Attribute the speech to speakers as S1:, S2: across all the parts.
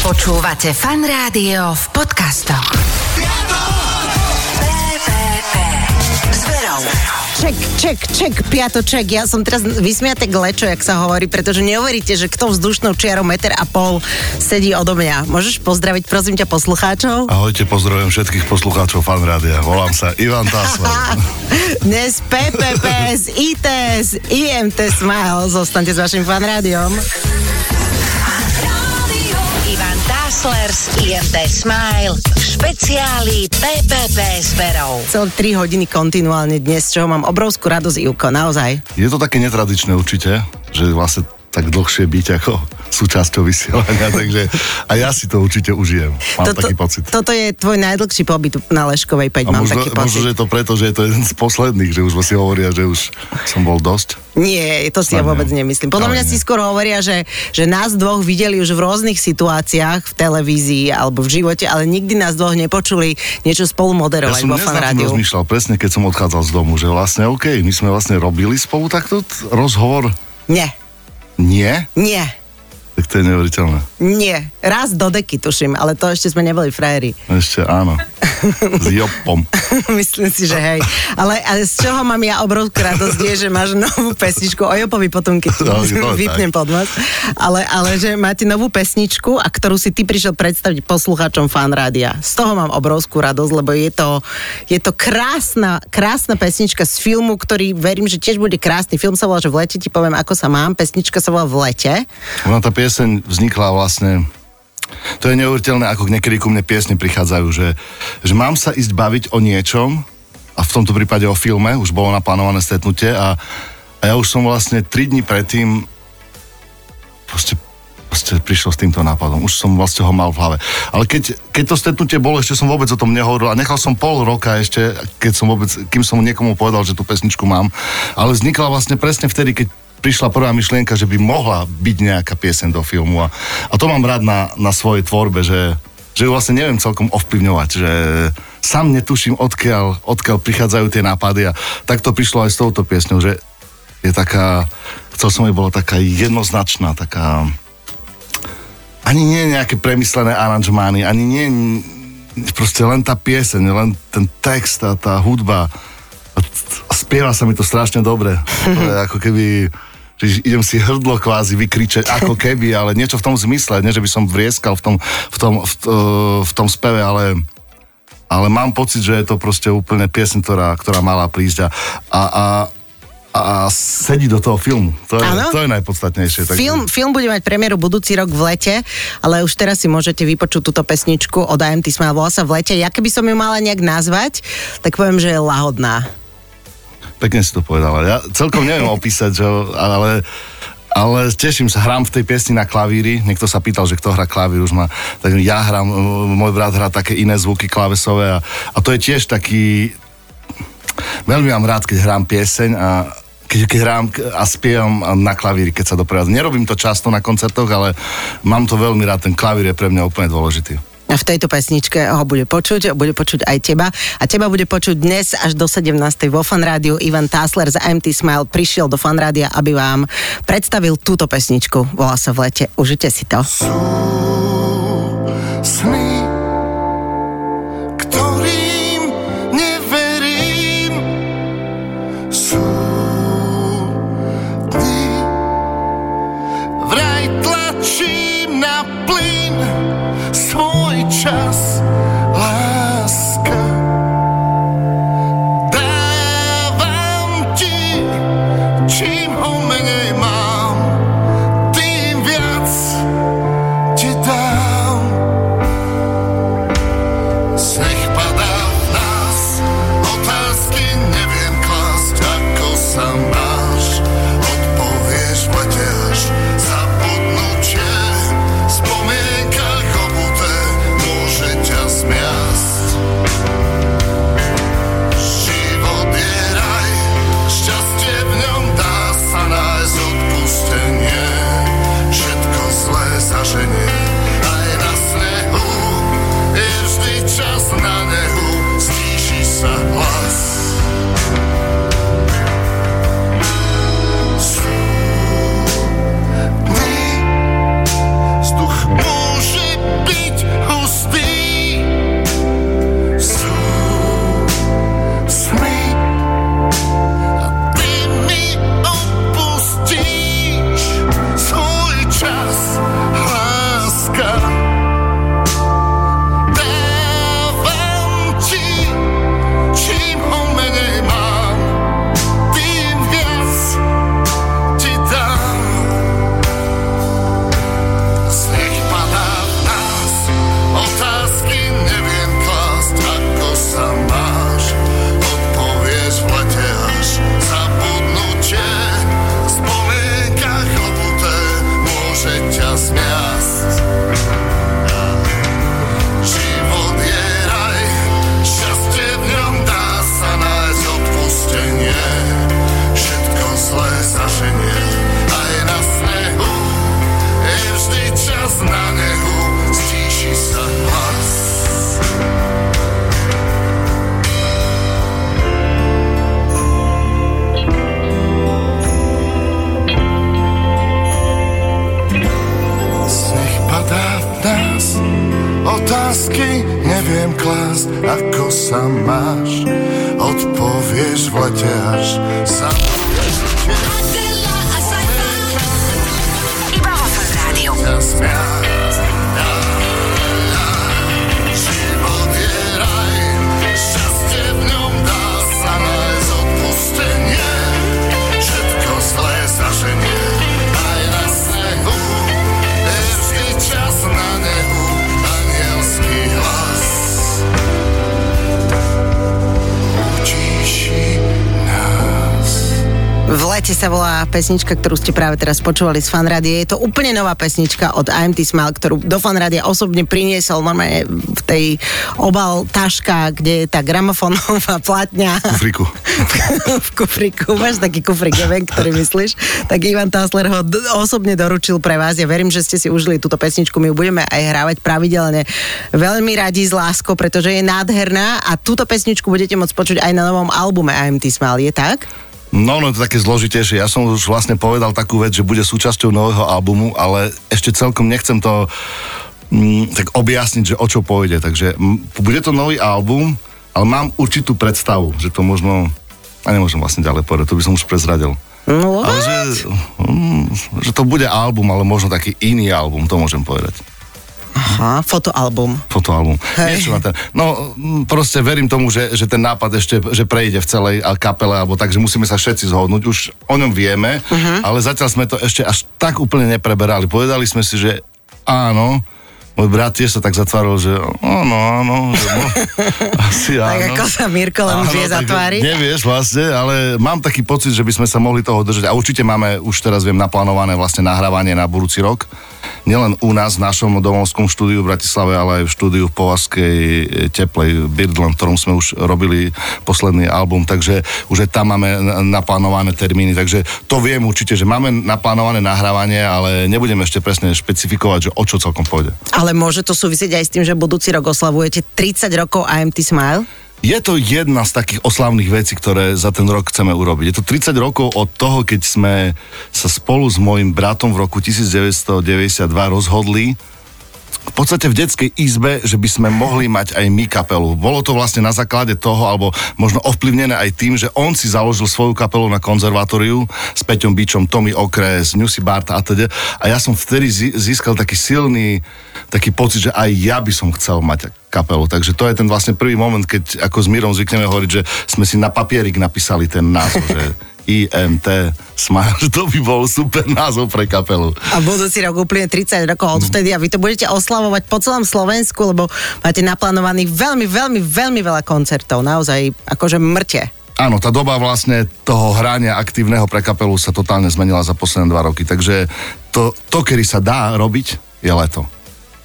S1: Počúvate fan rádio v podcastoch.
S2: Ček, ček, ček, piatoček. Ja som teraz vysmiate glečo, jak sa hovorí, pretože neuveríte, že kto vzdušnou čiarou meter a pol sedí odo mňa. Môžeš pozdraviť, prosím ťa, poslucháčov?
S3: Ahojte, pozdravujem všetkých poslucháčov fan rádia. Volám sa Ivan Tasler.
S2: Dnes PPP z IT, z IMT Smile. Zostaňte s vašim fan
S1: z IMT Smile v špeciáli PPP s Verou.
S2: Celé 3 hodiny kontinuálne dnes, čoho mám obrovskú radosť, Ivko, naozaj.
S3: Je to také netradičné určite, že vlastne tak dlhšie byť ako súčasťou vysielania, takže a ja si to určite užijem. Mám
S2: Toto-
S3: taký pocit.
S2: Toto je tvoj najdlhší pobyt na Leškovej 5,
S3: A
S2: mám
S3: možno,
S2: taký
S3: možno,
S2: pocit.
S3: že je to preto, že je to jeden z posledných, že už si hovoria, že už som bol dosť.
S2: Nie, to si ja
S3: nie.
S2: vôbec nemyslím. Podľa mňa
S3: nie.
S2: si skôr hovoria, že, že nás dvoch videli už v rôznych situáciách v televízii alebo v živote, ale nikdy nás dvoch nepočuli niečo spolu
S3: Ja
S2: moderovať
S3: som
S2: vo fan rádiu.
S3: rozmýšľal presne, keď som odchádzal z domu, že vlastne OK, my sme vlastne robili spolu takto rozhovor.
S2: Nie,
S3: Nie?
S2: nie,
S3: Tak to je neuveriteľné.
S2: Nie. Raz do deky tuším, ale to ešte sme neboli frajeri.
S3: Ešte áno. S Jopom.
S2: Myslím si, že hej. Ale, ale z čoho mám ja obrovskú radosť je, že máš novú pesničku. O Jopovi potom, keď
S3: No, to je
S2: vypnem
S3: tak.
S2: podmas. Ale, ale že máte novú pesničku, a ktorú si ty prišiel predstaviť poslucháčom fan rádia. Z toho mám obrovskú radosť, lebo je to, je to krásna, krásna pesnička z filmu, ktorý verím, že tiež bude krásny. Film sa volá, že v lete ti poviem, ako sa mám. Pesnička sa volá v lete.
S3: Ona tá pieseň vznikla vlastne to je neuveriteľné, ako niekedy ku mne piesne prichádzajú, že, že mám sa ísť baviť o niečom, a v tomto prípade o filme, už bolo naplánované stretnutie a, a ja už som vlastne 3 dní predtým proste, proste prišiel s týmto nápadom. Už som vlastne ho mal v hlave. Ale keď, keď to stretnutie bolo, ešte som vôbec o tom nehovoril a nechal som pol roka ešte, keď som vôbec, kým som niekomu povedal, že tú pesničku mám. Ale vznikla vlastne presne vtedy, keď prišla prvá myšlienka, že by mohla byť nejaká piesen do filmu. A, a to mám rád na, na svojej tvorbe, že, že ju vlastne neviem celkom ovplyvňovať, že sám netuším, odkiaľ, odkiaľ prichádzajú tie nápady a tak to prišlo aj s touto piesňou, že je taká, chcel som jej bola taká jednoznačná, taká ani nie nejaké premyslené aranžmány, ani nie proste len tá pieseň, len ten text a tá hudba a, a spieva sa mi to strašne dobre. To je ako keby že idem si hrdlo kvázi vykričať ako keby, ale niečo v tom zmysle, nie že by som vrieskal v tom, v tom, v, to- v tom speve, ale ale mám pocit, že je to proste úplne piesň, ktorá, ktorá mala prísť a, a, a, a sedí do toho filmu. To je, to je najpodstatnejšie. Takže-
S2: Film, film bude mať premiéru budúci rok v lete, ale už teraz si môžete vypočuť túto pesničku od IMT Smile, volá sa v lete. Ja keby som ju mala nejak nazvať, tak poviem, že je lahodná.
S3: Pekne si to povedala. Ja celkom neviem opísať, že, ale, ale teším sa, hrám v tej piesni na klavíri. Niekto sa pýtal, že kto hrá klavír, už ma, tak ja hrám, môj brat hrá také iné zvuky klávesové a, a to je tiež taký, veľmi mám rád, keď hrám pieseň a keď, keď hrám a spievam na klavíri, keď sa doprevádzam. Nerobím to často na koncertoch, ale mám to veľmi rád, ten klavír je pre mňa úplne dôležitý.
S2: A v tejto pesničke ho bude počuť, bude počuť aj teba. A teba bude počuť dnes až do 17. vo Fan Rádiu. Ivan Tásler z IMT Smile prišiel do Fan Rádia, aby vám predstavil túto pesničku. Volá sa v lete. Užite si to.
S3: sny,
S2: chance volá pesnička, ktorú ste práve teraz počúvali z fanrádia. Je to úplne nová pesnička od IMT Smile, ktorú do fanrádia osobne priniesol normálne v tej obal taška, kde je tá gramofónová platňa.
S3: Kufriku.
S2: v kufriku, máš taký kufrik, neviem, ktorý myslíš, tak Ivan Tasler ho d- osobne doručil pre vás. Ja verím, že ste si užili túto pesničku, my ju budeme aj hrávať pravidelne. Veľmi radi s láskou, pretože je nádherná a túto pesničku budete môcť počuť aj na novom albume IMT Smile, je tak?
S3: No, no, to také zložitejšie. Ja som už vlastne povedal takú vec, že bude súčasťou nového albumu, ale ešte celkom nechcem to mm, tak objasniť, že o čo pôjde. Takže mm, bude to nový album, ale mám určitú predstavu, že to možno... A nemôžem vlastne ďalej povedať, to by som už prezradil.
S2: No,
S3: Ale že, mm, že to bude album, ale možno taký iný album, to môžem povedať.
S2: Aha, fotoalbum.
S3: Fotoalbum.
S2: Hej.
S3: Niečo na ten. No, proste verím tomu, že, že ten nápad ešte že prejde v celej kapele, alebo tak, že musíme sa všetci zhodnúť. Už o ňom vieme, uh-huh. ale zatiaľ sme to ešte až tak úplne nepreberali. Povedali sme si, že áno, môj brat tiež sa tak zatváril, že áno, áno, že no, asi áno.
S2: Tak ako sa Mirko len vie zatváriť.
S3: Nevieš vlastne, ale mám taký pocit, že by sme sa mohli toho držať. A určite máme už teraz viem naplánované vlastne nahrávanie na budúci rok. Nielen u nás v našom domovskom štúdiu v Bratislave, ale aj v štúdiu v Povazkej e, teplej Birdland, v ktorom sme už robili posledný album, takže už aj tam máme na- naplánované termíny, takže to viem určite, že máme naplánované nahrávanie, ale nebudem ešte presne špecifikovať, že o čo celkom pôjde.
S2: Ale môže to súvisieť aj s tým, že budúci rok oslavujete 30 rokov IMT Smile?
S3: Je to jedna z takých oslavných vecí, ktoré za ten rok chceme urobiť. Je to 30 rokov od toho, keď sme sa spolu s môjim bratom v roku 1992 rozhodli v podstate v detskej izbe, že by sme mohli mať aj my kapelu. Bolo to vlastne na základe toho, alebo možno ovplyvnené aj tým, že on si založil svoju kapelu na konzervatóriu s Peťom Bičom, Tommy Okres, Newsy Barta a teda. A ja som vtedy získal taký silný taký pocit, že aj ja by som chcel mať kapelu. Takže to je ten vlastne prvý moment, keď ako s Mírom zvykneme hovoriť, že sme si na papierik napísali ten názov, že IMT že to by bol super názov pre kapelu.
S2: A budúci rok úplne 30 rokov odvtedy a vy to budete oslavovať po celom Slovensku, lebo máte naplánovaných veľmi, veľmi, veľmi veľa koncertov. Naozaj akože mŕte.
S3: Áno, tá doba vlastne toho hrania aktívneho pre kapelu sa totálne zmenila za posledné dva roky, takže to, to kedy sa dá robiť, je leto.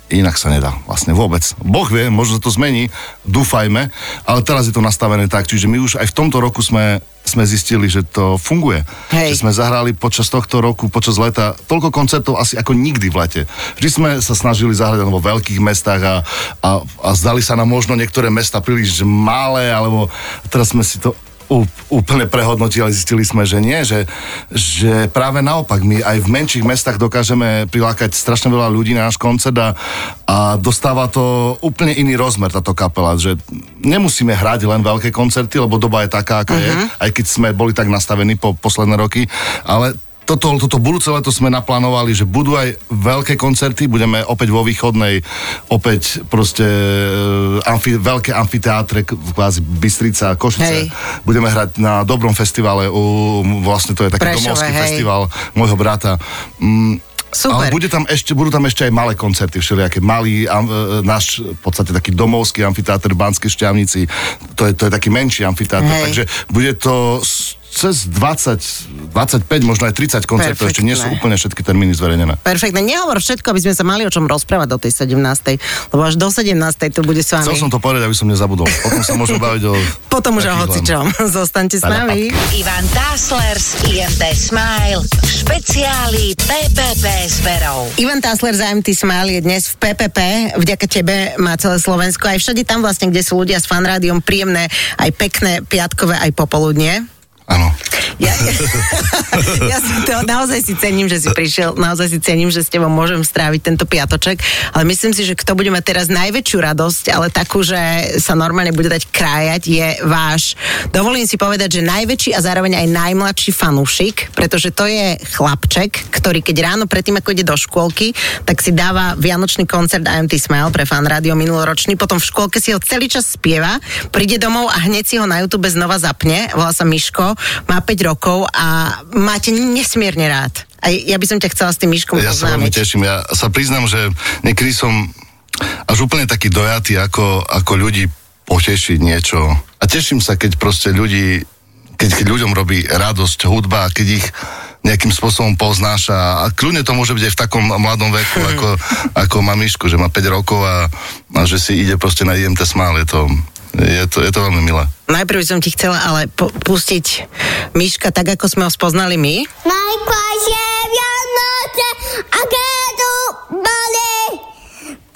S3: Inak sa nedá, vlastne vôbec. Boh vie, možno to zmení, dúfajme, ale teraz je to nastavené tak, čiže my už aj v tomto roku sme, sme zistili, že to funguje.
S2: Hej.
S3: Že sme zahrali počas tohto roku, počas leta, toľko koncertov asi ako nikdy v lete. Vždy sme sa snažili zahrať vo veľkých mestách a, a, a zdali sa nám možno niektoré mesta príliš malé, alebo teraz sme si to úplne prehodnotili, ale zistili sme, že nie, že, že práve naopak, my aj v menších mestách dokážeme prilákať strašne veľa ľudí na náš koncert a, a dostáva to úplne iný rozmer táto kapela, že nemusíme hrať len veľké koncerty, lebo doba je taká, aká uh-huh. je, aj keď sme boli tak nastavení po posledné roky, ale toto, toto budúce leto sme naplánovali, že budú aj veľké koncerty, budeme opäť vo východnej, opäť proste e, amfi, veľké amfiteátre, kvázi Bystrica, Košice.
S2: Hej.
S3: Budeme hrať na dobrom festivale, u, vlastne to je taký
S2: Prešove,
S3: domovský
S2: hej.
S3: festival môjho brata. Mm,
S2: Super.
S3: Ale bude tam ešte, budú tam ešte aj malé koncerty, všelijaké malý, am, e, náš v podstate taký domovský amfiteáter v Banskej Šťavnici, to je, to je taký menší amfiteáter,
S2: Hej.
S3: takže bude to cez 20, 25, možno aj 30 koncertov, ešte nie sú úplne všetky termíny zverejnené.
S2: Perfektne. Nehovor všetko, aby sme sa mali o čom rozprávať do tej 17. Lebo až do 17. tu bude s vami.
S3: Chcel som to povedať, aby som nezabudol. Potom sa môžeme baviť o...
S2: Potom už o hocičom. Zostaňte s nami.
S1: Ivan Tásler z IMT Smile špeciáli PPP s Verou.
S2: Ivan Tasler za MT Smile je dnes v PPP. Vďaka tebe má celé Slovensko. Aj všade tam vlastne, kde sú ľudia s fanrádiom príjemné, aj pekné piatkové, aj popoludnie.
S3: Áno.
S2: Ja, ja si to naozaj si cením, že si prišiel, naozaj si cením, že s tebou môžem stráviť tento piatoček, ale myslím si, že kto bude mať teraz najväčšiu radosť, ale takú, že sa normálne bude dať krájať, je váš, dovolím si povedať, že najväčší a zároveň aj najmladší fanúšik, pretože to je chlapček, ktorý keď ráno predtým, ako ide do škôlky, tak si dáva vianočný koncert IMT Smile pre fan rádio minuloročný, potom v škôlke si ho celý čas spieva, príde domov a hneď si ho na YouTube znova zapne, volá sa Miško, má 5 rokov a máte nesmierne rád. A ja by som ťa chcela s tým Miškom
S3: Ja sa veľmi teším. Ja sa priznám, že niekedy som až úplne taký dojatý, ako, ako ľudí potešiť niečo. A teším sa, keď proste ľudí, keď, keď ľuďom robí radosť hudba, keď ich nejakým spôsobom poznáša. A kľudne to môže byť aj v takom mladom veku, ako, ako má že má 5 rokov a, a že si ide proste na IMT Smile. Je to, je to, je to veľmi milé.
S2: Najprv som ti chcela ale po- pustiť Miška tak, ako sme ho spoznali my.
S4: Najkrajšie Vianoce, aké tu boli.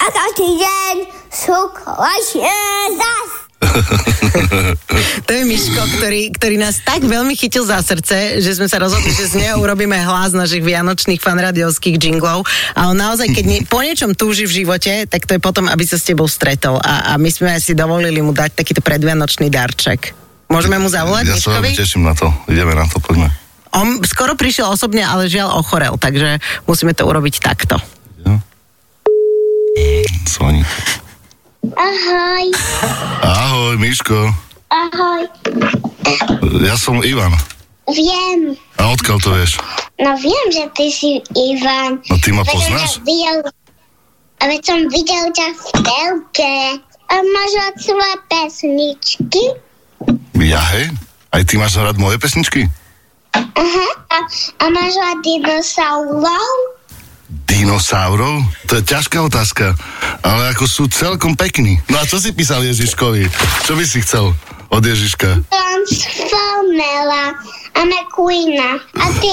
S4: A každý deň sú krajšie zas.
S2: To je Miško, ktorý, ktorý nás tak veľmi chytil za srdce, že sme sa rozhodli, že z neho urobíme hlas našich vianočných fanradiovských jinglov. A on naozaj, keď nie, po niečom túži v živote, tak to je potom, aby sa s tebou stretol. A, a my sme si dovolili mu dať takýto predvianočný darček. Môžeme mu zavolať
S3: Ja sa teším na to. Ideme na to, poďme.
S2: On skoro prišiel osobne, ale žiaľ ochorel, takže musíme to urobiť takto.
S3: Zvoní.
S4: Ahoj,
S3: Ahoj, Miško.
S4: ahoj.
S3: Ja som Ivan.
S4: Viem,
S3: A odkiaľ to vieš?
S4: no viem, že ty si Ivan.
S3: No ty ma poznáš?
S4: Videl, a veď som videl ťa v telke. A máš rád svoje pesničky?
S3: Ja, hej? Aj ty máš rád moje pesničky?
S4: Aha. A, a máš rád dinosaurov?
S3: Dinosaurov? To je ťažká otázka, ale ako sú celkom pekní. No a čo si písal Ježiškovi? Čo by si chcel od Ježiška?
S4: Transformera a McQueena. A ty,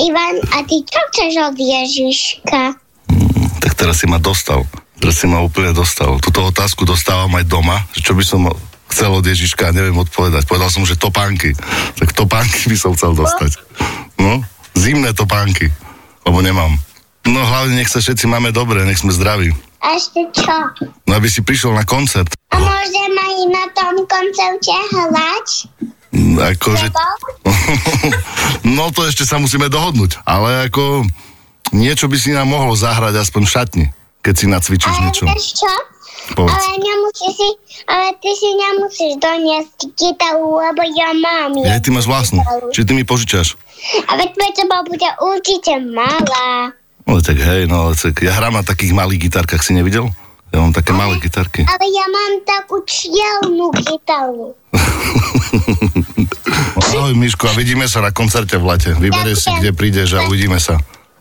S4: Ivan, a ty čo chceš od Ježiška?
S3: Tak teraz si ma dostal. Teraz si ma úplne dostal. Túto otázku dostávam aj doma, čo by som chcel od Ježiška, neviem odpovedať. Povedal som, že topánky. Tak topánky by som chcel dostať. No, zimné topánky, lebo nemám. No hlavne nech sa všetci máme dobre, nech sme zdraví.
S4: A ešte čo?
S3: No aby si prišiel na koncert.
S4: A môžem aj na tom koncerte hrať?
S3: Akože... No to ešte sa musíme dohodnúť. Ale ako niečo by si nám mohlo zahrať aspoň v šatni, keď si nacvičíš
S4: Ale
S3: niečo.
S4: čo?
S3: Povedz.
S4: Ale nemusíš si, ale ty si nemusíš doniesť gitaru, lebo ja mám.
S3: Ja, ty máš vlastnú.
S4: gitaru.
S3: Či ty mi požičaš?
S4: A veď teba bude určite malá.
S3: No tak hej, no tak ja hrám na takých malých gitarkách, si nevidel? Ja mám také malé gitarky.
S4: Ale ja mám takú čielnú gitaru.
S3: Ahoj Miško, a vidíme sa na koncerte v lete. Vyberieš si, kde prídeš a uvidíme sa.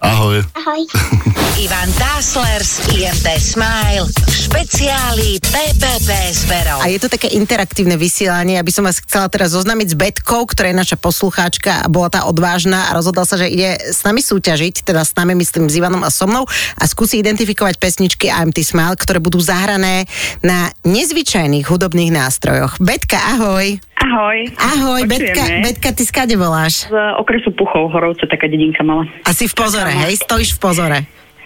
S3: Ahoj.
S4: Ahoj.
S1: Ivan Tásler z IMT Smile v špeciáli PPP Zberov.
S2: A je to také interaktívne vysielanie, aby som vás chcela teraz zoznámiť s Betkou, ktorá je naša poslucháčka a bola tá odvážna a rozhodla sa, že ide s nami súťažiť, teda s nami myslím s Ivanom a so mnou a skúsi identifikovať pesničky IMT Smile, ktoré budú zahrané na nezvyčajných hudobných nástrojoch. Betka, ahoj.
S5: Ahoj.
S2: Ahoj. Betka, Betka, ty skade voláš?
S5: Z okresu Puchov, Horovce, taká dedinka mala.
S2: Asi v pozore, hej? Stojíš v pozore.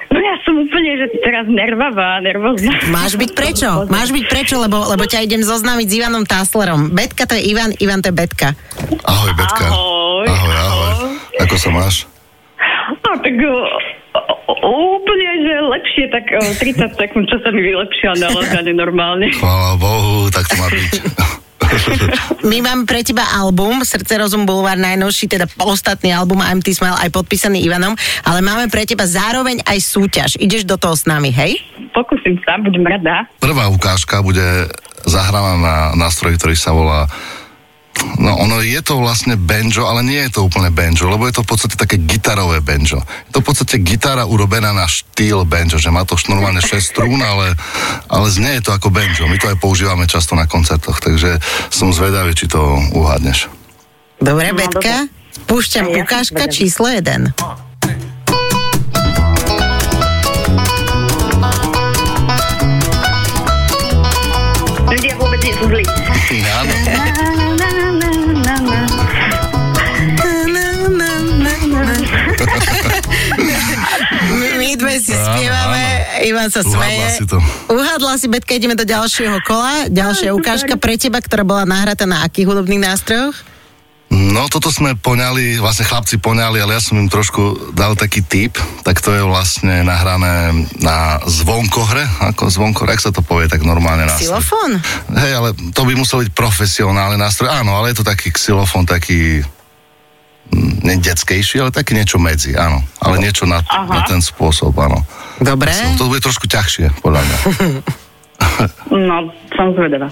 S5: No ja som úplne, že teraz nervavá, nervózna.
S2: Máš byť prečo? Máš byť prečo, lebo, lebo ťa idem zoznámiť s Ivanom Táslerom. Betka to je Ivan, Ivan to je Betka.
S3: Ahoj, Betka.
S5: Ahoj.
S3: Ahoj, ahoj. Ako sa máš?
S5: No tak o, o, úplne, že lepšie, tak o, 30 sekúnd, čo sa mi vylepšila na lezanie normálne.
S3: Chvála Bohu, tak to má byť.
S2: My máme pre teba album Srdce, rozum, bulvár, najnovší, teda ostatný album IMT Smile, aj podpísaný Ivanom, ale máme pre teba zároveň aj súťaž. Ideš do toho s nami, hej?
S5: Pokúsim sa, budem rada.
S3: Prvá ukážka bude zahraná na nástroj, ktorý sa volá No ono je to vlastne banjo, ale nie je to úplne banjo, lebo je to v podstate také gitarové banjo. Je to v podstate gitara urobená na štýl banjo, že má to normálne 6 strún, ale, ale znie je to ako banjo. My to aj používame často na koncertoch, takže som zvedavý, či to uhádneš.
S2: Dobre, Betka? Púšťam
S5: Aj ja
S2: ukážka číslo 1.
S5: Ľudia vôbec nie sú zlí.
S3: Áno.
S2: Ivan sa
S3: Uhadla
S2: smeje.
S3: si to.
S2: Uhadla si, Betka, ideme do ďalšieho kola. Ďalšia ukážka pre teba, ktorá bola nahratá na akých hudobných nástrojoch?
S3: No toto sme poňali, vlastne chlapci poňali, ale ja som im trošku dal taký tip, tak to je vlastne nahrané na zvonkohre, ako zvonkohre, ak sa to povie tak normálne nástroj.
S2: Xylofón?
S3: Hej, ale to by musel byť profesionálny nástroj, áno, ale je to taký xylofón, taký detskejší, ale taký niečo medzi, áno. Ale niečo na,
S5: Aha.
S3: na ten spôsob, áno.
S2: Dobre.
S3: To bude trošku ťažšie, podľa mňa.
S5: No, som zvedavá.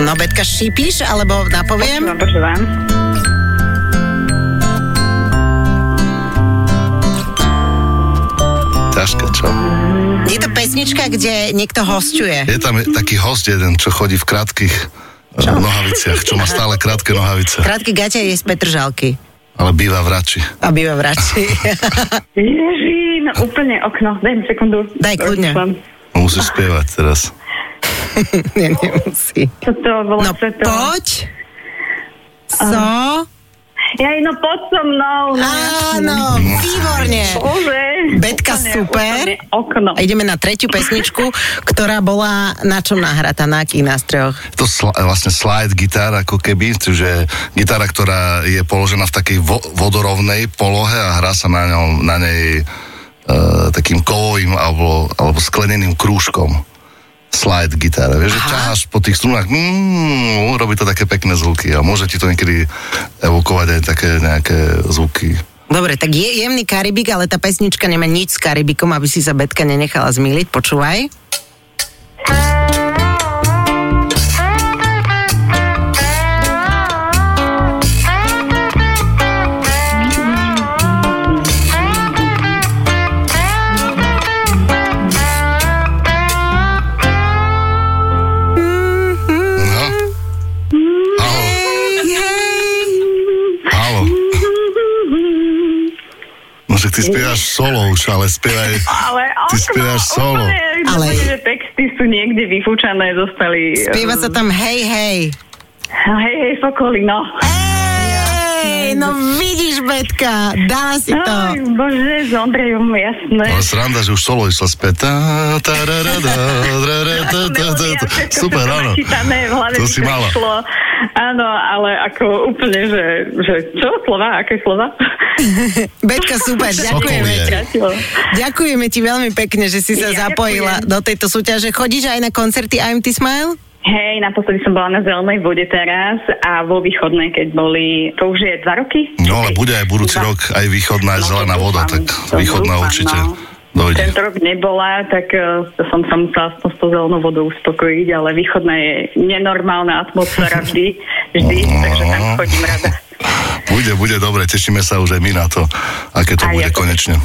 S2: No, Betka, šípiš, alebo napoviem?
S5: Počúvam, počúvam.
S3: Ťažké, čo?
S2: Je to pesnička, kde niekto hostuje.
S3: Je tam taký host jeden, čo chodí v krátkých eh, nohaviciach, čo má stále krátke nohavice,
S2: Krátky gate je z Petržalky.
S3: ale býva v Rači.
S2: A býva v Rači.
S5: Ježi, no úplne okno. Daj mi sekundu.
S2: Daj, kľudne.
S5: Rozmýšľam.
S3: Musíš spievať teraz.
S2: Nie, nemusí.
S5: Čo to bolo?
S2: No
S5: čo to?
S2: poď.
S5: Ja, no poď so mnou. No,
S2: Áno, výborne.
S5: Bože.
S2: Betka,
S5: Úplne,
S2: super.
S5: úplne Okno.
S2: A ideme na tretiu pesničku, ktorá bola na čom nahratá, na akých nástrojoch?
S3: To sl- vlastne slide gitár ako keby, čiže gitara, ktorá je položená v takej vo- vodorovnej polohe a hrá sa na, ňom, na nej uh, takým kovovým alebo, alebo skleneným krúžkom. Slide gitara, vieš, že ťaháš po tých strunách, mm, robí to také pekné zvuky a môže ti to niekedy evokovať aj také nejaké zvuky.
S2: Dobre, tak je jemný Karibik, ale tá pesnička nemá nič s Karibikom, aby si sa Betka nenechala zmýliť. Počúvaj.
S3: Však ty spievaš solo už, ale spievaj...
S5: Ale
S3: Ty spievaš solo.
S5: Úplne,
S2: Ale-
S5: ale... že texty sú niekde vyfúčané, zostali...
S2: Spieva sa tam hej, hej.
S5: Hej, hej, Sokoly, no.
S2: No vidíš, Betka, dala si to.
S5: Aj, bože, s Ondrejom, jasné.
S3: Ale sranda, že už solo išla späť. Super, áno. To si mala.
S5: Áno, ale ako úplne, že, že čo? Slova? Aké slova?
S2: Betka, super, ďakujeme. Ďakujeme ti veľmi pekne, že si sa
S5: Ja
S2: zapojila
S5: ďakujem.
S2: do tejto súťaže. Chodíš aj na koncerty IMT Smile?
S5: Hej, naposledy som bola na Zelenej vode teraz a vo východnej, keď boli, to už je dva roky?
S3: No ale bude aj budúci
S5: Dva.
S3: rok aj východná, aj
S5: No,
S3: zelená voda, tak východná
S5: dúfam,
S3: určite
S5: no.
S3: Dojde.
S5: Tento rok nebola, tak uh, som sa musela s tou zelenou vodou uspokojiť, ale východná je nenormálna atmosféra vždy, vždy, takže tam chodím rada.
S3: Bude, bude dobre, tešíme sa už aj my na to, aké to
S5: Aj
S3: bude
S5: ako-
S3: konečne.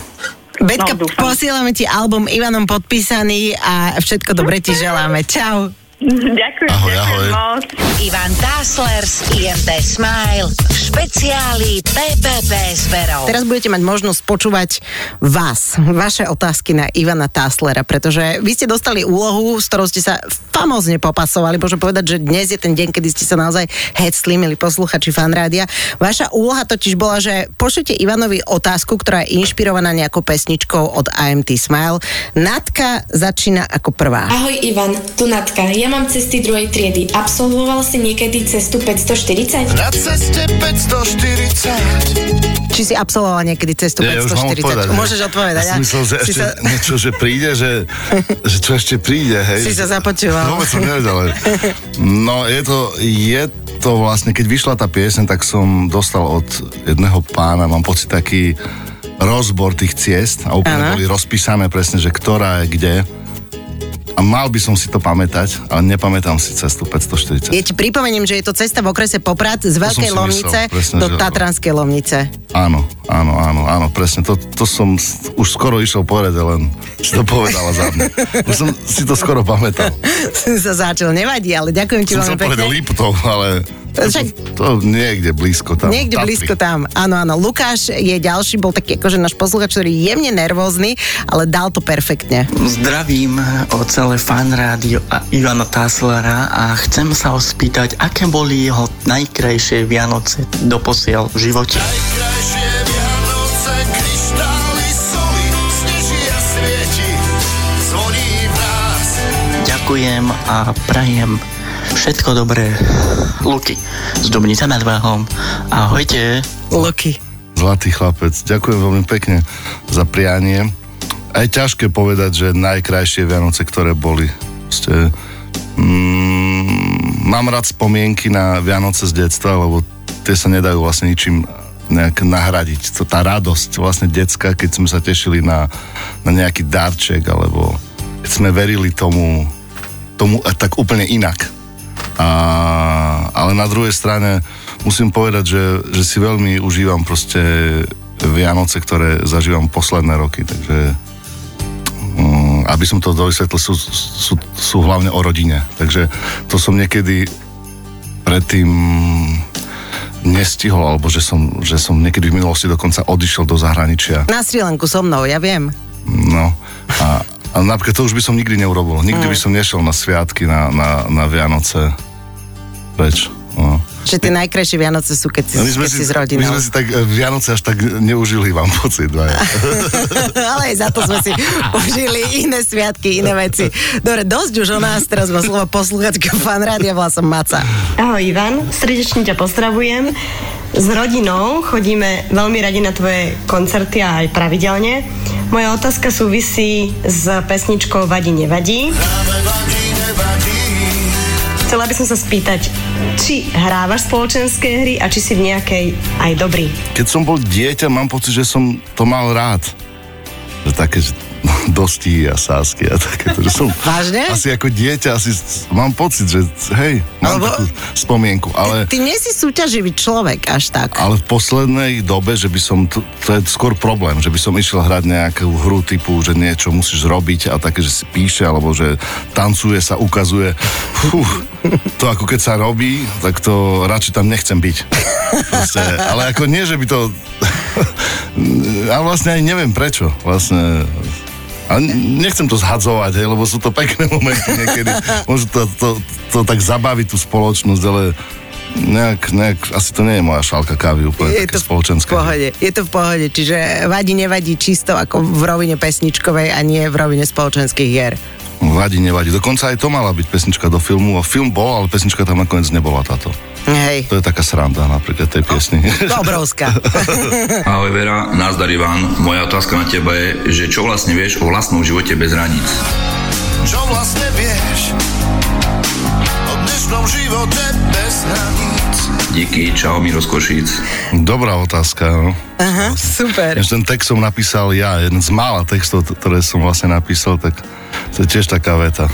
S2: Betka,
S5: No, dúfam.
S2: posielame ti album Ivanom podpísaný a všetko dobre ti želáme. Čau.
S5: Ďakujem,
S3: Ahoj, ahoj.
S5: moc.
S1: Ivan Tásler z IMT Smile v špeciáli PPP zberov.
S2: Teraz budete mať možnosť počúvať vás, vaše otázky na Ivana Táslera, pretože vy ste dostali úlohu, s ktorou ste sa famózne popasovali. Môžem povedať, že dnes je ten deň, kedy ste sa naozaj hecli, milí posluchači fanrádia. Vaša úloha totiž bola, že pošlite Ivanovi otázku, ktorá je inšpirovaná nejakou pesničkou od IMT Smile. Natka začína ako prvá.
S6: Ahoj Ivan, tu Natka. Ja mám cesty druhej triedy. Absolvoval si niekedy cestu 540?
S3: Na ceste 540.
S2: Či si absolvovala niekedy cestu
S3: Ja, ja už mám
S2: 540?
S3: odpovedať.
S2: Môžeš odpovedať.
S3: Ja som
S2: a?
S3: myslel, že
S2: Si
S3: ešte
S2: sa-
S3: niečo, že príde, že, že čo ešte príde, hej.
S2: Si sa započúval.
S3: Vôbec som nevedel. ale- No, je to, je to vlastne, keď vyšla tá pieseň, tak som dostal od jedného pána, mám pocit taký rozbor tých ciest a úplne
S2: Áno.
S3: boli rozpísané presne, že ktorá je kde. A mal by som si to pamätať, ale nepamätám si cestu 540.
S2: Ja ti pripomeniem, že je to cesta v okrese Poprad z Veľkej
S3: som
S2: Lomnice
S3: myslel, presne,
S2: do
S3: že-
S2: Tatranskej Lomnice.
S3: Áno, áno, áno, áno, presne. To, to som už skoro išiel povedať, len si to povedala za mňa. Už som si to skoro pamätal.
S2: sa začal, nevadí, ale ďakujem ti
S3: Som
S2: veľmi
S3: sa povedal
S2: pekne.
S3: Liptov, ale
S2: Však
S3: To niekde blízko tam.
S2: Niekde
S3: Tatry.
S2: blízko tam. Áno, áno. Lukáš je ďalší, bol taký akože náš posluchač, ktorý je jemne nervózny, ale dal to perfektne.
S7: Zdravím od celé fan rádio a Ivana Táslera a chcem sa ho spýtať, aké boli jeho najkrajšie Vianoce doposiaľ v živote.
S8: Najkrajšie Vianoce, kryštály soli, sneží a svieti, zvoní v nás.
S7: Ďakujem a prajem všetko dobré. Luky z Dubnica nad Váhom. Ahojte.
S2: Luky.
S3: Zlatý chlapec, ďakujem veľmi pekne za prianie. Aj ťažké povedať, že najkrajšie Vianoce, ktoré boli. Ste, mm, mám rád spomienky na Vianoce z detstva, lebo tie sa nedajú vlastne ničím nejak nahradiť. To, tá radosť vlastne detská, keď sme sa tešili na, na nejaký darček, alebo keď sme verili tomu, tomu tak úplne inak. A, ale na druhej strane musím povedať, že, že si veľmi užívam proste Vianoce, ktoré zažívam posledné roky, takže mm, aby som to dovysvetlil, sú, sú, sú hlavne o rodine. Takže to som niekedy predtým nestihol, alebo že som, že som niekedy v minulosti dokonca odišiel do zahraničia.
S2: Na Sri Lanku so mnou, ja viem.
S3: No a, a napríklad to už by som nikdy neurobil. Nikdy by som nešiel na sviatky, na, na, na Vianoce preč. No.
S2: Že tie najkrajšie Vianoce sú, keď si,
S3: No, my, sme
S2: keď
S3: si,
S2: si s
S3: my
S2: rodinou.
S3: sme si tak e, Vianoce až tak neužili, mám pocit.
S2: Ale aj za to sme si užili iné sviatky, iné veci. Dobre, dosť už o nás, teraz má slovo posluchačka fan rádia, volá som Maca.
S9: Ahoj Ivan, srdečne ťa pozdravujem. S rodinou chodíme veľmi radi na tvoje koncerty a aj pravidelne. Moja otázka súvisí s pesničkou Vadi nevadí.
S8: Práve vadí, nevadí.
S9: Chcela by som sa spýtať, či hrávaš spoločenské hry a či si v nejakej aj dobrý.
S3: Keď som bol dieťa, mám pocit, že som to mal rád. Že také, že dosti a sásky a takéto. Že som
S2: Vážne?
S3: Asi ako dieťa, asi mám pocit, že hej, mám
S2: Alebo-
S3: takú spomienku, ale...
S2: Ty nie si súťaživý človek až tak.
S3: Ale v poslednej dobe, že by som, to, to je skôr problém, že by som išiel hrať nejakú hru typu, že niečo musíš robiť a také, že si píše, alebo že tancuje sa, ukazuje. Fú, to ako keď sa robí, tak to radšej tam nechcem byť. Proste, ale ako nie, že by to... ale vlastne aj neviem prečo. Vlastne a nechcem to zhadzovať, hej, lebo sú to pekné momenty niekedy. Môžu to, to, to tak zabaviť tú spoločnosť, ale nejak, nejak, asi to nie je moja šálka kávy úplne
S2: Je to v
S3: spoločenské.
S2: pohode, je to v pohode, čiže vadí, nevadí čisto ako v rovine pesničkovej a nie v rovine spoločenských hier.
S3: Vadí, nevadí. Dokonca aj to mala byť pesnička do filmu. A film bol, ale pesnička tam nakoniec nebola táto.
S2: Hej,
S3: To je taká sranda napríklad tej piesni.
S2: obrovská.
S10: Ahoj Vera, nazdar Ivan. Moja otázka na teba je, že čo vlastne vieš o vlastnom živote bez hraníc?
S8: Čo vlastne vieš o dnešnom živote bez hraníc?
S10: Díky, čau Miro z Košíc.
S3: Dobrá otázka, no.
S2: Aha, super.
S3: Než ten text som napísal ja, jeden z mála textov, ktoré som vlastne napísal, tak to je tiež taká veta.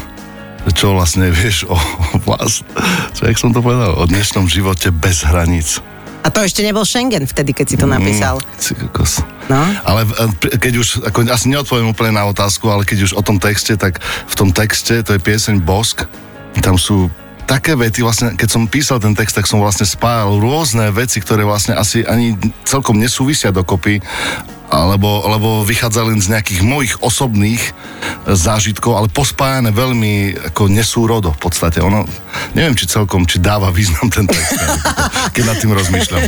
S3: Čo vlastne vieš o vlast... Čo, jak som to povedal? O dnešnom živote bez hraníc.
S2: A to ešte nebol Schengen vtedy, keď si to napísal.
S3: Mm, kokos.
S2: No.
S3: Ale e, p- keď už, ako, asi neodpoviem úplne na otázku, ale keď už o tom texte, tak v tom texte, to je pieseň Bosk, tam sú také vety, vlastne, keď som písal ten text, tak som vlastne spájal rôzne veci, ktoré vlastne asi ani celkom nesúvisia dokopy, alebo, alebo vychádzali len z nejakých mojich osobných e, zážitkov, ale pospájane veľmi ako nesúrodo v podstate. Ono, neviem, či celkom, či dáva význam ten text, keď nad tým rozmýšľam.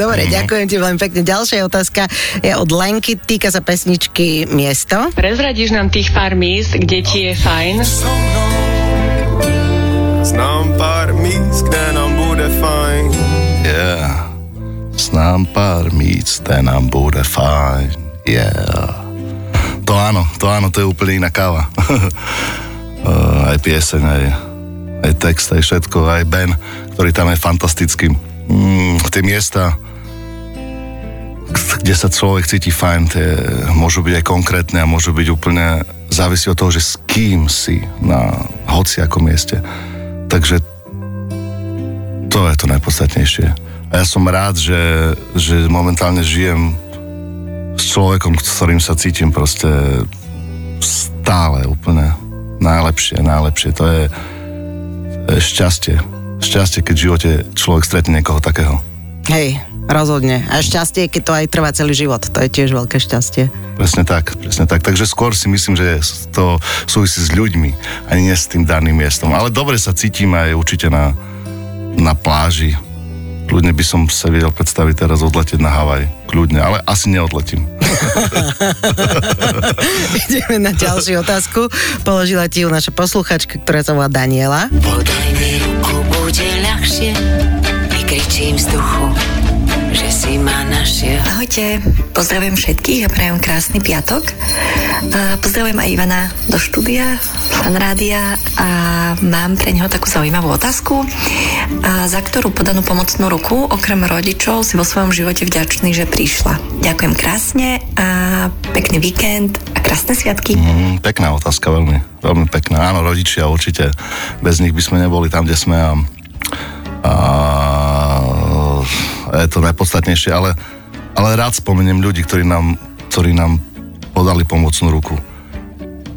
S2: Dobre, ďakujem ti veľmi pekne. Ďalšia otázka je od Lenky, týka sa pesničky Miesto.
S11: Prezradíš nám tých pár míst, kde ti je fajn?
S8: So mnou Znám pár míst, kde nám bude fajn
S3: Yeah. Znám pár míst, té nám bude fajn. Yeah. To áno, to áno, to je úplne iná káva. uh, aj pieseň, aj, aj text, aj všetko, aj Ben, ktorý tam je fantastický. Mm, tie miesta, kde sa človek cíti fajn, tie môžu byť aj konkrétne a môžu byť úplne závisí od toho, že s kým si na hociakom mieste. Takže to je to najpodstatnejšie. A ja som rád, že, že momentálne žijem s človekom, s ktorým sa cítim proste stále úplne najlepšie, najlepšie. To je, to je šťastie. šťastie, keď v živote človek stretne niekoho takého.
S2: Hej, rozhodne. A šťastie, keď to aj trvá celý život. To je tiež veľké šťastie.
S3: Presne tak, presne tak. Takže skôr si myslím, že to súvisí s ľuďmi, ani nie s tým daným miestom. Ale dobre sa cítim aj určite na, na pláži. Kľudne by som sa vedel predstaviť teraz odletieť na Havaj. Kľudne, ale asi neodletím.
S2: Ideme na ďalšiu otázku. Položila ti ju naša posluchačka, ktorá sa volá Daniela.
S12: Podaj mi ruku, bude ľahšie, vykričím vzduchu, že si ma našiel.
S13: Ahojte, pozdravujem všetkých a prajem krásny piatok. A pozdravujem aj Ivana do štúdia, fan rádia a mám pre neho takú zaujímavú otázku, a za ktorú podanú pomocnú ruku, okrem rodičov, si vo svojom živote vďačný, že prišla. Ďakujem krásne a pekný víkend a krásne sviatky.
S3: Mm, pekná otázka, veľmi, veľmi pekná. Áno, rodičia určite, bez nich by sme neboli tam, kde sme a, a je to najpodstatnejšie, ale, ale rád spomeniem ľudí, ktorí nám, ktorí nám podali pomocnú ruku.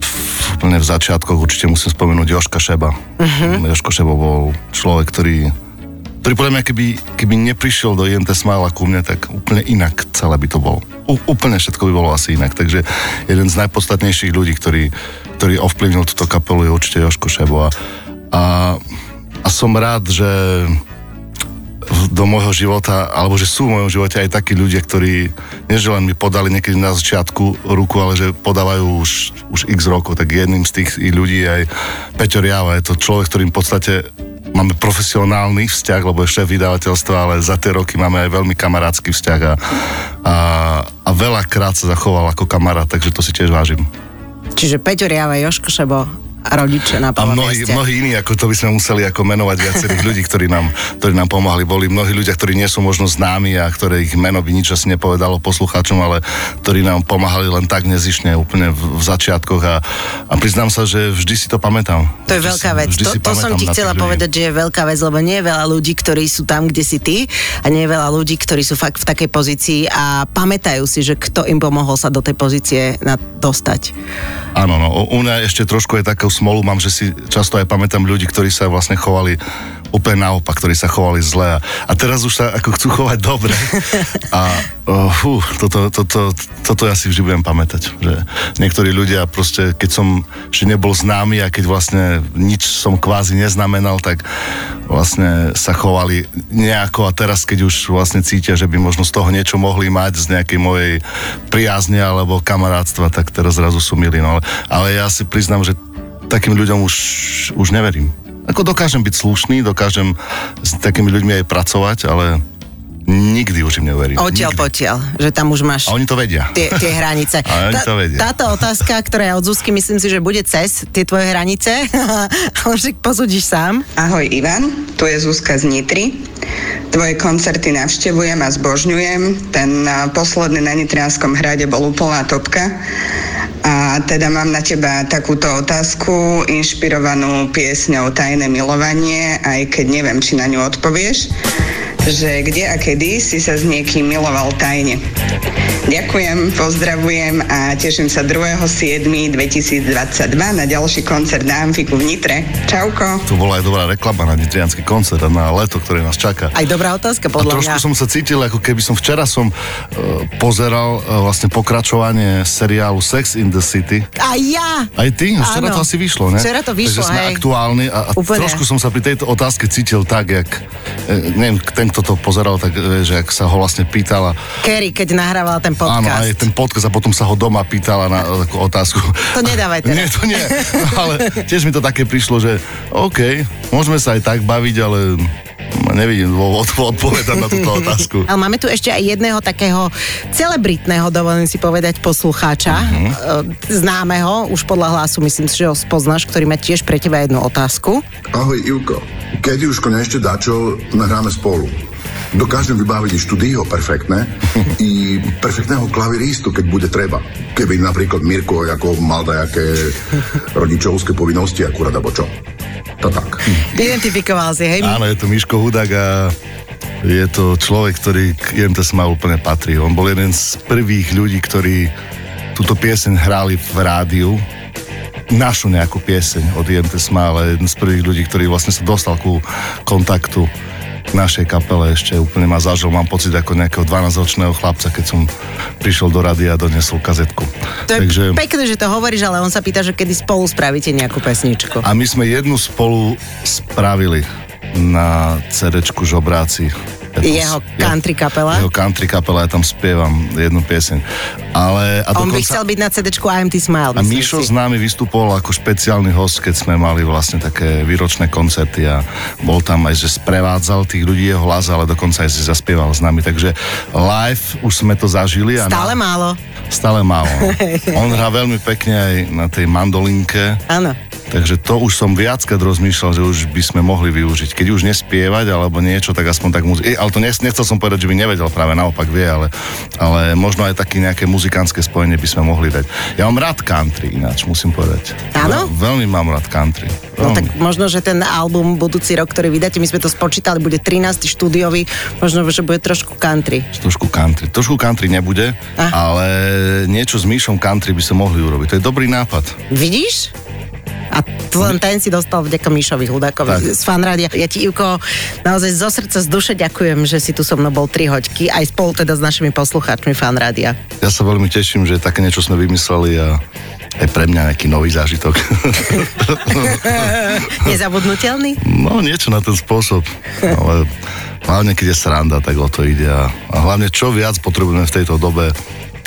S3: V- Úplne v začiatkoch určite musím spomenúť Joška Šeba. Uh-huh. Joško Šebo bol človek, ktorý ktorý podľa mňa, keby, keby neprišiel do INT Smile ku mne, tak úplne inak celé by to bolo. U, úplne všetko by bolo asi inak. Takže jeden z najpodstatnejších ľudí, ktorý, ktorý ovplyvnil túto kapelu je určite Joško Šebo. A, a, a som rád, že do môjho života, alebo že sú v mojom živote aj takí ľudia, ktorí nie mi podali niekedy na začiatku ruku, ale že podávajú už, už x rokov, tak jedným z tých ľudí je aj Peťo Riava. Je to človek, ktorým v podstate máme profesionálny vzťah, lebo je šéf vydavateľstva, ale za tie roky máme aj veľmi kamarátsky vzťah a, a, a veľakrát sa zachoval ako kamarát, takže to si tiež vážim.
S2: Čiže Peťo Riava, Joško Šebo rodiče na
S3: A mnohí, mnohí iní, ako to by sme museli ako menovať viacerých ľudí, ktorí nám, ktorí nám pomáhali. Boli mnohí ľudia, ktorí nie sú možno známi a ktoré ich meno by nič asi nepovedalo poslucháčom, ale ktorí nám pomáhali len tak nezišne úplne v, v začiatkoch a, a priznám sa, že vždy si to pamätám.
S2: To je
S3: Vždy
S2: veľká vec. To, to som ti chcela
S3: ľudí.
S2: povedať, že je veľká vec, lebo nie je veľa ľudí, ktorí sú tam, kde si ty a nie je veľa ľudí, ktorí sú fakt v takej pozícii a pamätajú si, že kto im pomohol sa do tej pozície na, dostať.
S3: Áno, no, u- mňa ešte trošku je takú smolu, mám, že si často aj pamätám ľudí, ktorí sa vlastne chovali úplne naopak, ktorí sa chovali zle a, a teraz už sa ako chcú chovať dobre. A uh, fú, toto, toto, toto ja si vždy budem pamätať, že niektorí ľudia proste, keď som ešte nebol známy a keď vlastne nič som kvázi neznamenal, tak vlastne sa chovali nejako a teraz, keď už vlastne cítia, že by možno z toho niečo mohli mať z nejakej mojej priazne alebo kamarátstva, tak teraz zrazu sú milí. No, ale, ale ja si priznám, že takým ľuďom už, už neverím. Ako dokážem byť slušný, dokážem s takými ľuďmi aj pracovať, ale nikdy už im neuverím.
S2: Odtiaľ potiaľ, že tam už máš
S3: A oni to vedia.
S2: tie, tie hranice.
S3: A oni to vedia.
S2: Táto otázka, ktorá je od Zuzky, myslím si, že bude cez tie tvoje hranice. Ale však posúdiš sám.
S14: Ahoj Ivan, tu je Zuzka z Nitry. Tvoje koncerty navštevujem a zbožňujem. Ten posledný na Nitrianskom hrade bol úplná topka. A teda mám na teba takúto otázku, inšpirovanú piesňou Tajné milovanie, aj keď neviem, či na ňu odpovieš, že kde a kedy si sa s niekým miloval tajne. Ďakujem, pozdravujem a teším sa 2.7.2022 na ďalší koncert na Amfiku v Nitre. Čauko.
S3: To bola aj dobrá reklama na nitrianský koncert a na leto, ktoré nás čaká.
S2: Aj dobrá otázka,
S3: A
S2: podľa
S3: trošku
S2: mňa.
S3: som sa cítil, ako keby som včera som uh, pozeral uh, vlastne pokračovanie seriálu Sex in the City.
S2: A ja!
S3: Aj ty? Včera
S2: Áno.
S3: to asi vyšlo, ne?
S2: Včera to vyšlo,
S3: Takže sme
S2: hej.
S3: aktuálni a, a
S2: Úplne.
S3: trošku som sa pri tejto otázke cítil tak, jak, e, neviem, ten, kto to pozeral, tak e, že ak sa ho vlastne pýtala,
S2: Kerry, keď nahrávala ten podcast.
S3: áno, aj ten podcast a potom sa ho doma pýtala na e, takú otázku.
S2: To nedávaj teda.
S3: Nie, to nie. ale tiež mi to také prišlo, že OK, môžeme sa aj tak baviť, ale nevidím dôvod odpovedať na túto otázku.
S2: Ale máme tu ešte aj jedného takého celebritného, dovolím si povedať, poslucháča,
S3: Mhm.
S2: uh-huh. známeho, už podľa hlasu myslím si, že ho spoznáš, ktorý má tiež pre teba jednu otázku.
S15: Ahoj Ivko, kedy už konečne dačo nahráme spolu? Dokážem vybaviť i štúdio perfektné i perfektného klaviristu, keď bude treba. Keby napríklad Mirko ako mal dajaké rodičovské povinnosti akurát alebo čo. To tak.
S2: Identifikoval si, hej?
S3: Áno, je to Miško Hudák a je to človek, ktorý k IMTS má úplne patrí. On bol jeden z prvých ľudí, ktorí túto pieseň hrali v rádiu našu nejakú pieseň od IMT Smile, jeden z prvých ľudí, ktorý vlastne sa dostal ku kontaktu našej kapele ešte úplne ma zažil, mám pocit ako nejakého 12-ročného chlapca, keď som prišiel do rady a donesol kazetku.
S2: To je Takže... pekné, že to hovoríš, ale on sa pýta, že kedy spolu spravíte nejakú pesničku.
S3: A my sme jednu spolu spravili na CD-čku Žobráci
S2: jeho country kapela?
S3: Jeho country kapela, ja tam spievam jednu pieseň. Ale,
S2: a On dokonca, by chcel byť na CD IMT Smile.
S3: A Mišo s nami vystupoval ako špeciálny host, keď sme mali vlastne také výročné koncerty a bol tam aj, že sprevádzal tých ľudí jeho hlas, ale dokonca aj si zaspieval s nami. Takže live už sme to zažili. A
S2: Stále na, málo.
S3: Stále málo. On hrá veľmi pekne aj na tej mandolinke.
S2: Áno.
S3: Takže to už som viackrát rozmýšľal, že už by sme mohli využiť. Keď už nespievať alebo niečo, tak aspoň tak muziku. Ale to nechcel som povedať, že by nevedel, práve naopak vie, ale, ale možno aj také nejaké muzikánske spojenie by sme mohli dať. Ja mám rád country ináč, musím povedať.
S2: Áno?
S3: Veľ, veľmi mám rád country.
S2: No tak možno, že ten album budúci rok, ktorý vydáte, my sme to spočítali, bude 13. štúdiový, možno, že bude trošku country.
S3: Trošku country. Trošku country nebude, ah. ale niečo s Míšom country by sa mohli urobiť. To je dobrý nápad.
S2: Vidíš? A len ten si dostal vďaka Míšovi Hudákovi z fanrádia. Ja ti, Ivko, naozaj zo srdca, z duše ďakujem, že si tu so mnou bol 3 hoďky, aj spolu teda s našimi poslucháčmi fanrádia.
S3: Ja sa veľmi teším, že také niečo sme vymysleli a aj pre mňa nejaký nový zážitok.
S2: Nezabudnutelný?
S3: No, niečo na ten spôsob. Ale hlavne, keď je sranda, tak o to ide. A hlavne, čo viac potrebujeme v tejto dobe,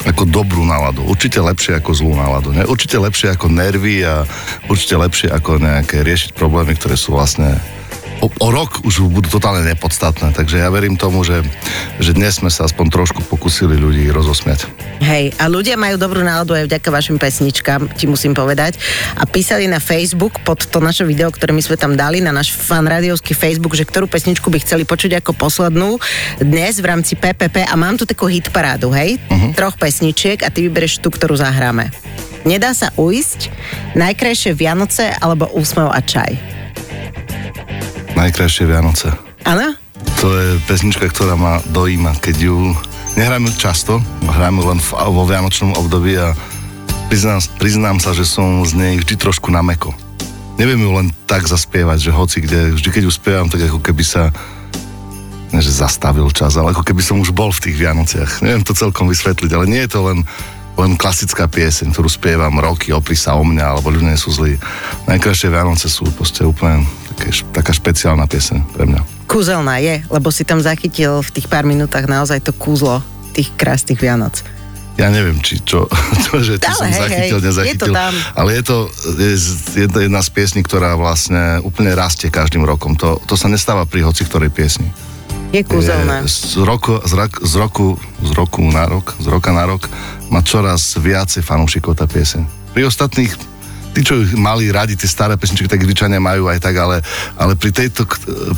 S3: ako dobrú náladu. Určite lepšie ako zlú náladu. Ne? Určite lepšie ako nervy a určite lepšie ako nejaké riešiť problémy, ktoré sú vlastne o, o rok už budú totálne nepodstatné. Takže ja verím tomu, že, že dnes sme sa aspoň trošku pokusili ľudí rozosmiať.
S2: Hej, a ľudia majú dobrú náladu aj vďaka vašim pesničkám, ti musím povedať. A písali na Facebook pod to naše video, ktoré my sme tam dali, na náš fanradiovský Facebook, že ktorú pesničku by chceli počuť ako poslednú dnes v rámci PPP a mám tu takú hitparádu, hej? Uh-huh. Troch pesničiek a ty vyberieš tú, ktorú zahráme. Nedá sa uísť, najkrajšie Vianoce alebo úsmev a čaj.
S3: Najkrajšie Vianoce.
S2: Áno?
S3: To je pesnička, ktorá ma dojíma, keď ju nehráme často, hráme len v, vo vianočnom období a priznám, priznám sa, že som z nej vždy trošku na meko. Neviem ju len tak zaspievať, že hoci kde, vždy keď ju spievam, tak ako keby sa ne, že zastavil čas, ale ako keby som už bol v tých Vianociach. Neviem to celkom vysvetliť, ale nie je to len len klasická pieseň, ktorú spievam roky, opri sa o mňa, alebo ľudia sú zlí. Najkrajšie Vianoce sú proste úplne také, taká špeciálna pieseň pre mňa.
S2: Kúzelná je, lebo si tam zachytil v tých pár minútach naozaj to kúzlo tých krásnych Vianoc.
S3: Ja neviem, či čo, to, že to som hej, zachytil, hej, nezachytil. Je to tam. Ale je to je, jedna z piesní, ktorá vlastne úplne rastie každým rokom. To, to sa nestáva pri hoci ktorej piesni.
S2: Je kúzelné.
S3: Z roku, z, rak, z, roku, z roku na rok, z roka na rok má čoraz viacej fanúšikov tá pieseň. Pri ostatných tí, čo mali radi tie staré pesničky, tak zvyčajne majú aj tak, ale, ale pri tejto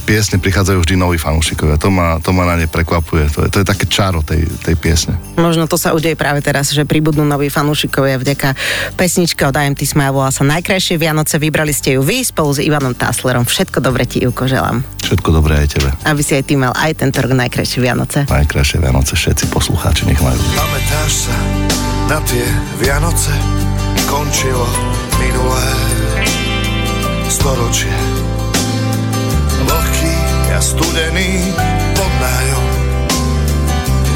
S3: piesne prichádzajú vždy noví fanúšikovia. To ma, to ma na ne prekvapuje. To je, to je také čaro tej, tej piesne.
S2: Možno to sa udeje práve teraz, že pribudnú noví fanúšikovia vďaka pesničke od IMT Smile volá sa Najkrajšie Vianoce. Vybrali ste ju vy spolu s Ivanom Taslerom. Všetko dobré ti, Ivko, želám.
S3: Všetko dobré aj tebe.
S2: Aby si aj ty mal aj tento rok najkrajšie Vianoce.
S3: Najkrajšie Vianoce všetci poslucháči nech majú.
S8: Pamätáš sa na tie Vianoce? Končilo minulé storočie. Vlhký a studený pod nájom.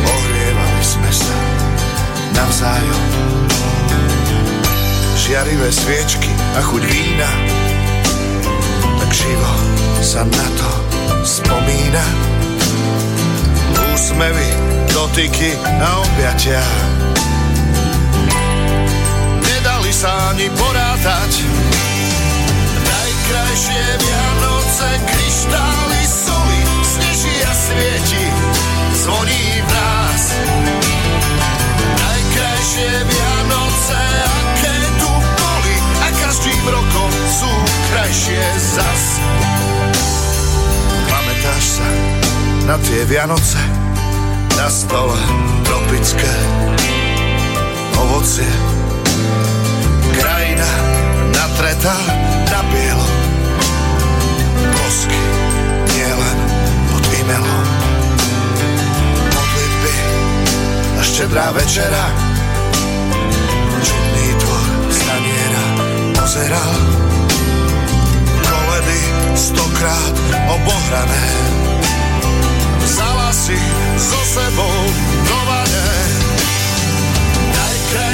S8: Ohrievali sme sa navzájom. Žiarivé sviečky a chuť vína, tak živo sa na to spomína. Úsmevy, dotyky a objatia sa ani porátať. Najkrajšie Vianoce, kryštály soli, sneží a svieti, zvoní v nás. Najkrajšie Vianoce, aké tu boli, a každým rokom sú krajšie zas. Pamätáš sa na tie Vianoce, na stole tropické ovocie, krajina natretá na bielo. Bosky nielen pod imelom. Modlitby a štedrá večera. Čudný tvor staniera pozeral koledy stokrát obohrané. Vzala si so sebou do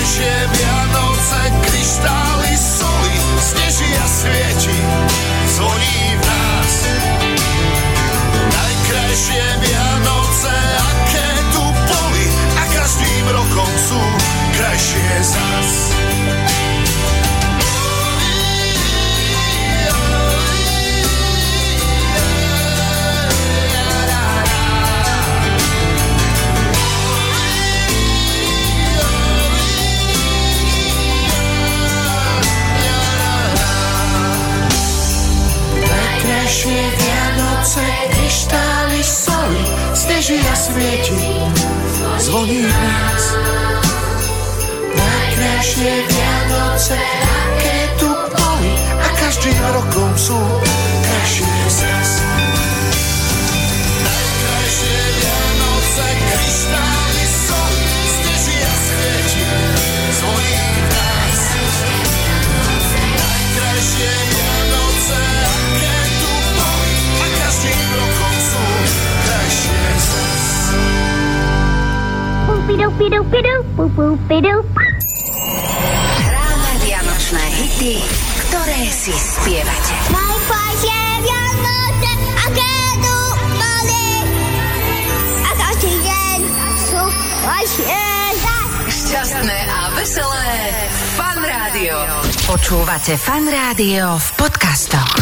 S8: Najkrajšie Vianoce, kryštály soli, sneží a svieti, zvoní v nás. Najkrajšie Vianoce, aké tu boli, a každým rokom sú krajšie zas. Svieti, zvoní v nás. Najkrajšie Vianoce, aké tu boli, a každým rokom sú krajšie zas. Najkrajšie Vianoce, kryštály soli, sneží a svieti, zvoní
S1: Hráme vianočné hity, ktoré si spievate.
S4: Najkrajšie Vianoce, aké tu boli. A každý deň sú krajšie.
S1: Šťastné a veselé Fan Rádio. Počúvate Fan Rádio v podcastoch.